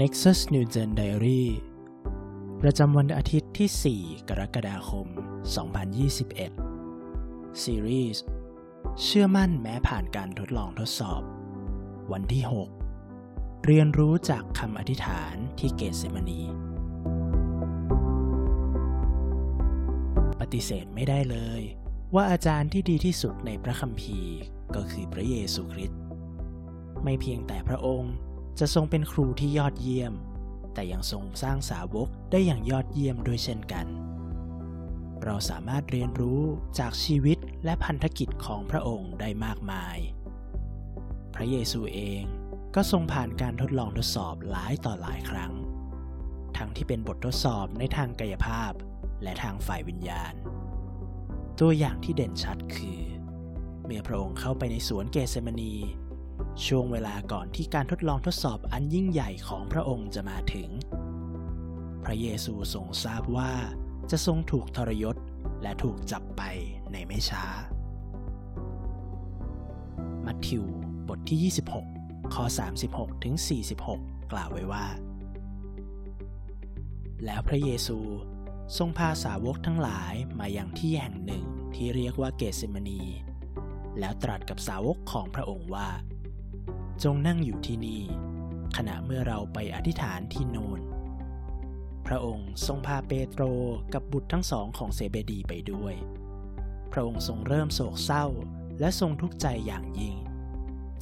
Nexus New Gen Diary ประจำวันอาทิตย์ที่ 4 กรกฎาคม 2021 ซีรีส์เชื่อมั่นแม้ผ่านการทดลองทดสอบ วันที่ 6 เรียนรู้จากคำอธิษฐานที่เกตเซมานี ปฏิเสธไม่ได้เลย ว่าอาจารย์ที่ดีที่สุดในพระคัมภีร์ก็คือพระเยซูคริสต์ไม่เพียงแต่พระองค์ จะทรงเป็นครูที่ยอดเยี่ยม แต่ยังทรงสร้างสาวกได้อย่างยอดเยี่ยมด้วยเช่นกัน เราสามารถเรียนรู้จากชีวิตและพันธกิจของพระองค์ได้มากมาย พระเยซูเองก็ทรงผ่านการทดลองทดสอบหลายต่อหลายครั้ง ทั้งที่เป็นบททดสอบในทางกายภาพและทางฝ่ายวิญญาณ ตัวอย่างที่เด่นชัดคือ เมื่อพระองค์เข้าไปในสวนเกสเมนี ช่วงเวลาก่อนที่การทดลองทดสอบอันยิ่งใหญ่ของพระองค์จะมาถึง พระเยซูทรงทราบว่าจะทรงถูกทรยศและถูกจับไปในไม่ช้า มัทธิว บทที่ 26 ข้อ 36 ถึง 46 กล่าวไว้ว่า แล้วพระเยซูทรงพาสาวกทั้งหลายมาอย่างที่แห่งหนึ่งที่เรียกว่าเกสเซมานี แล้วตรัสกับสาวกของพระองค์ว่า จงนั่งอยู่ที่นี่ ขณะเมื่อเราไปอธิษฐานที่โน่นพระองค์ทรงพาเปโตรกับบุตรทั้งสองของเซเบดีไปด้วย พระองค์ทรงเริ่มโศกเศร้าและทรงทุกข์ใจอย่างยิ่ง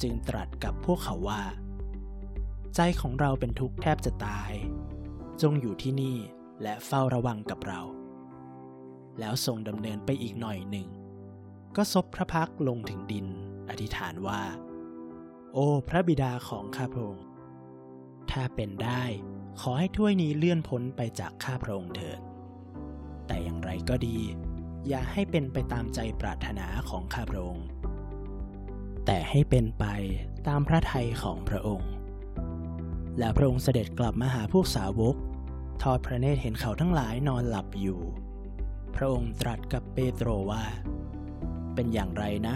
จึงตรัสกับพวกเขาว่า ใจของเราเป็นทุกข์แทบจะตาย จงอยู่ที่นี่และเฝ้าระวังกับเรา แล้วทรงดำเนินไปอีกหน่อยหนึ่ง ก็ซบพระพักลงถึงดิน อธิษฐานว่า โอ้พระบิดาของข้าพระองค์ ถ้าเป็นได้ ขอให้ถ้วยนี้เลื่อนพ้นไปจากข้าพระองค์เถิด แต่อย่างไรก็ดี อย่าให้เป็นไปตามใจปรารถนาของข้าพระองค์ แต่ให้เป็นไปตามพระทัยของพระองค์ แล้วพระองค์เสด็จกลับมาหาพวกสาวก ทอดพระเนตรเห็นเขาทั้งหลายนอนหลับอยู่ พระองค์ตรัสกับเปโตรว่า เป็นอย่างไรนะ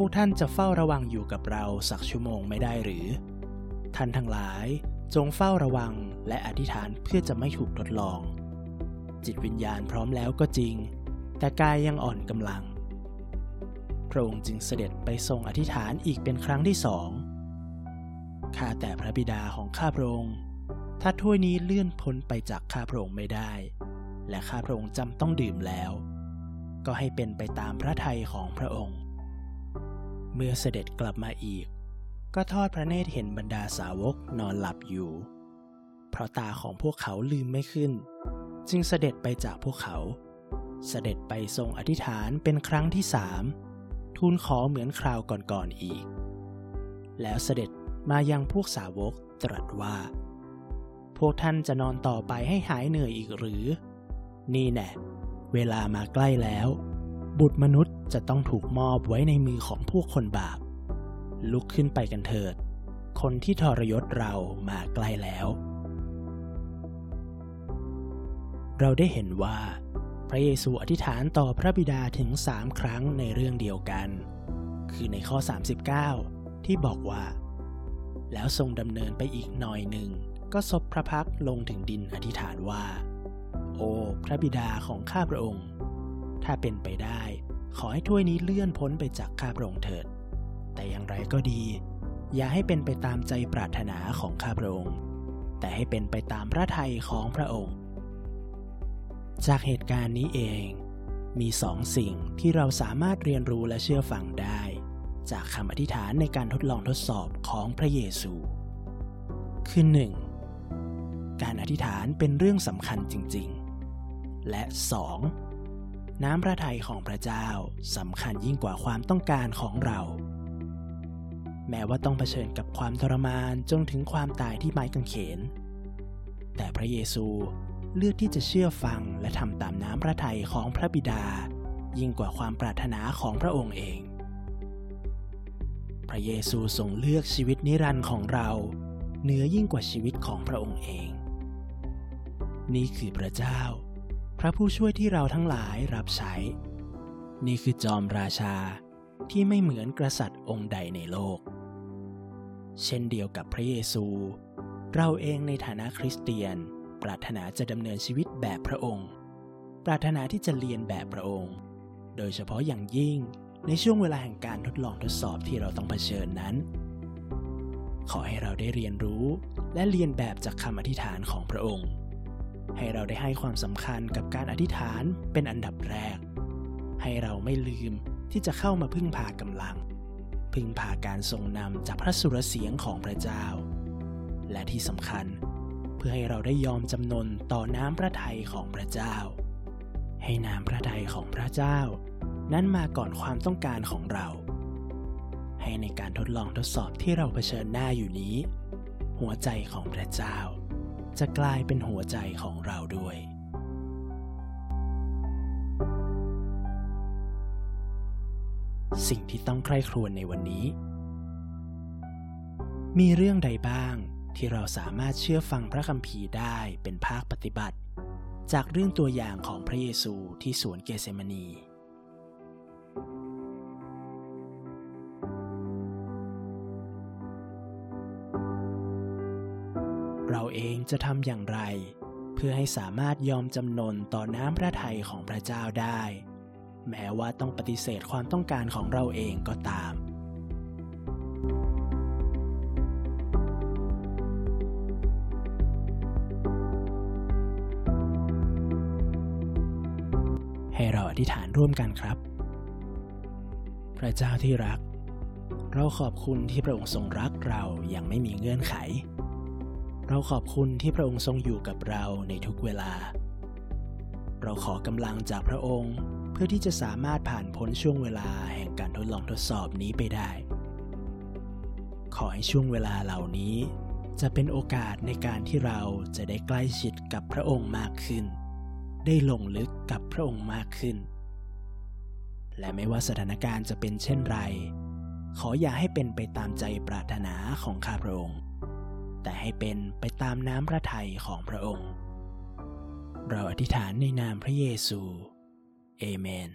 พวกท่านจะเฝ้าระวังอยู่กับเราสักชั่วโมงไม่ได้หรือ ท่านทั้งหลายจงเฝ้าระวังและอธิษฐานเพื่อจะไม่ถูกทดลอง จิตวิญญาณพร้อมแล้วก็จริง แต่กายยังอ่อนกำลัง พระองค์จึงเสด็จไปทรงอธิษฐานอีกเป็นครั้งที่สองข้าแต่พระบิดาของข้าพระองค์ถ้าถ้วยนี้เลื่อนพ้นไปจากข้าพระองค์ไม่ได้ และข้าพระองค์จำต้องดื่มแล้ว ก็ให้เป็นไปตามพระทัยของพระองค์ เมื่อเสด็จกลับมาอีก ก็ทอดพระเนตรเห็นบรรดาสาวกนอนหลับอยู่ เพราะตาของพวกเขาลืมไม่ขึ้น จึงเสด็จไปจากพวกเขา เสด็จไปทรงอธิษฐานเป็นครั้งที่สามทูลขอเหมือนคราวก่อนๆอีก แล้วเสด็จมายังพวกสาวกตรัสว่า พวกท่านจะนอนต่อไปให้หายเหนื่อยอีกหรือ นี่แน่เวลามาใกล้แล้ว บุตรมนุษย์จะต้องถูกมอบไว้ในมือของพวกคนบาป ลุกขึ้นไปกันเถิด คนที่ทรยศเรามาใกล้แล้ว เราได้เห็นว่า พระเยซูอธิษฐานต่อพระบิดาถึงสามครั้งในเรื่องเดียวกัน คือในข้อ 39 ที่บอกว่า แล้วทรงดำเนินไปอีกหน่อยหนึ่ง ก็ศพพระพักลงถึงดินอธิษฐานว่า โอ้ พระบิดาของข้าพระองค์ ถ้าเป็นไปได้ ขอให้ถ้วยนี้เลื่อนพ้นไปจากข้าพระองค์เถิด แต่อย่างไรก็ดี อย่าให้เป็นไปตามใจปรารถนาของข้าพระองค์ แต่ให้เป็นไปตามพระทัยของพระองค์ จากเหตุการณ์นี้เอง มีสองสิ่งที่เราสามารถเรียนรู้และเชื่อฟังได้ จากคำอธิษฐานในการทดลองทดสอบของพระเยซู คือหนึ่งการอธิษฐานเป็นเรื่องสำคัญจริง ๆ และสอง น้ำพระทัยของพระเจ้าสำคัญยิ่งกว่าความต้องการของเรา แม้ว่าต้องเผชิญกับความทรมานจนถึงความตายที่ไม้กางเขน แต่พระเยซูเลือกที่จะเชื่อฟังและทำตามน้ำพระทัยของพระบิดา ยิ่งกว่าความปรารถนาของพระองค์เอง พระเยซูทรงเลือกชีวิตนิรันดร์ของเราเหนือยิ่งกว่าชีวิตของพระองค์เอง นี่คือพระเจ้า พระผู้ช่วยที่เราทั้งหลายรับใช้ นี่คือจอมราชาที่ไม่เหมือนกษัตริย์องค์ใดในโลก เช่นเดียวกับพระเยซู เราเองในฐานะคริสเตียน ปรารถนาจะดำเนินชีวิตแบบพระองค์ ปรารถนาที่จะเรียนแบบพระองค์ โดยเฉพาะอย่างยิ่งในช่วงเวลาแห่งการทดลองทดสอบที่เราต้องเผชิญนั้น ขอให้เราได้เรียนรู้และเรียนแบบจากคำอธิษฐานของพระองค์ ให้เราได้ให้ความสำคัญกับการอธิษฐานเป็นอันดับแรก ให้เราไม่ลืมที่จะเข้ามาพึ่งพากำลัง พึ่งพาการทรงนำจากพระสุรเสียงของพระเจ้า และที่สำคัญ เพื่อให้เราได้ยอมจำนนต่อน้ำพระทัยของพระเจ้า ให้น้ำพระทัยของพระเจ้า นั้นมาก่อนความต้องการของเรา ให้ในการทดลองทดสอบที่เราเผชิญหน้าอยู่นี้ หัวใจของพระเจ้า จะกลายเป็นหัวใจของเราด้วย สิ่งที่ต้องใคร่ครวญในวันนี้ มีเรื่องใดบ้างที่เราสามารถเชื่อฟังพระคัมภีร์ได้เป็นภาคปฏิบัติ จากเรื่องตัวอย่างของพระเยซูที่สวนเกเซมานี เองจะทำอย่างไร เพื่อให้สามารถยอมจำนนต่อน้ำพระทัยของพระเจ้าได้ แม้ว่าต้องปฏิเสธความต้องการของเราเองก็ตาม ให้เราอธิษฐานร่วมกันครับ พระเจ้าที่รัก เราขอบคุณที่พระองค์ทรงรักเราอย่างไม่มีเงื่อนไข เราขอบคุณที่พระองค์ทรงอยู่กับเราในทุกเวลา เราขอกำลังจากพระองค์เพื่อที่จะสามารถผ่านพ้นช่วงเวลาแห่งการทดลองทดสอบนี้ไปได้ ขอให้ช่วงเวลาเหล่านี้ จะเป็นโอกาสในการที่เราจะได้ใกล้ชิดกับพระองค์มากขึ้น ได้ลงลึกกับพระองค์มากขึ้น และไม่ว่าสถานการณ์จะเป็นเช่นไร ขออย่าให้เป็นไปตามใจปรารถนาของข้าพระองค์ แต่ให้เป็นไปตามน้ำพระทัยของพระองค์ เราอธิษฐานในนามพระเยซู เอเมน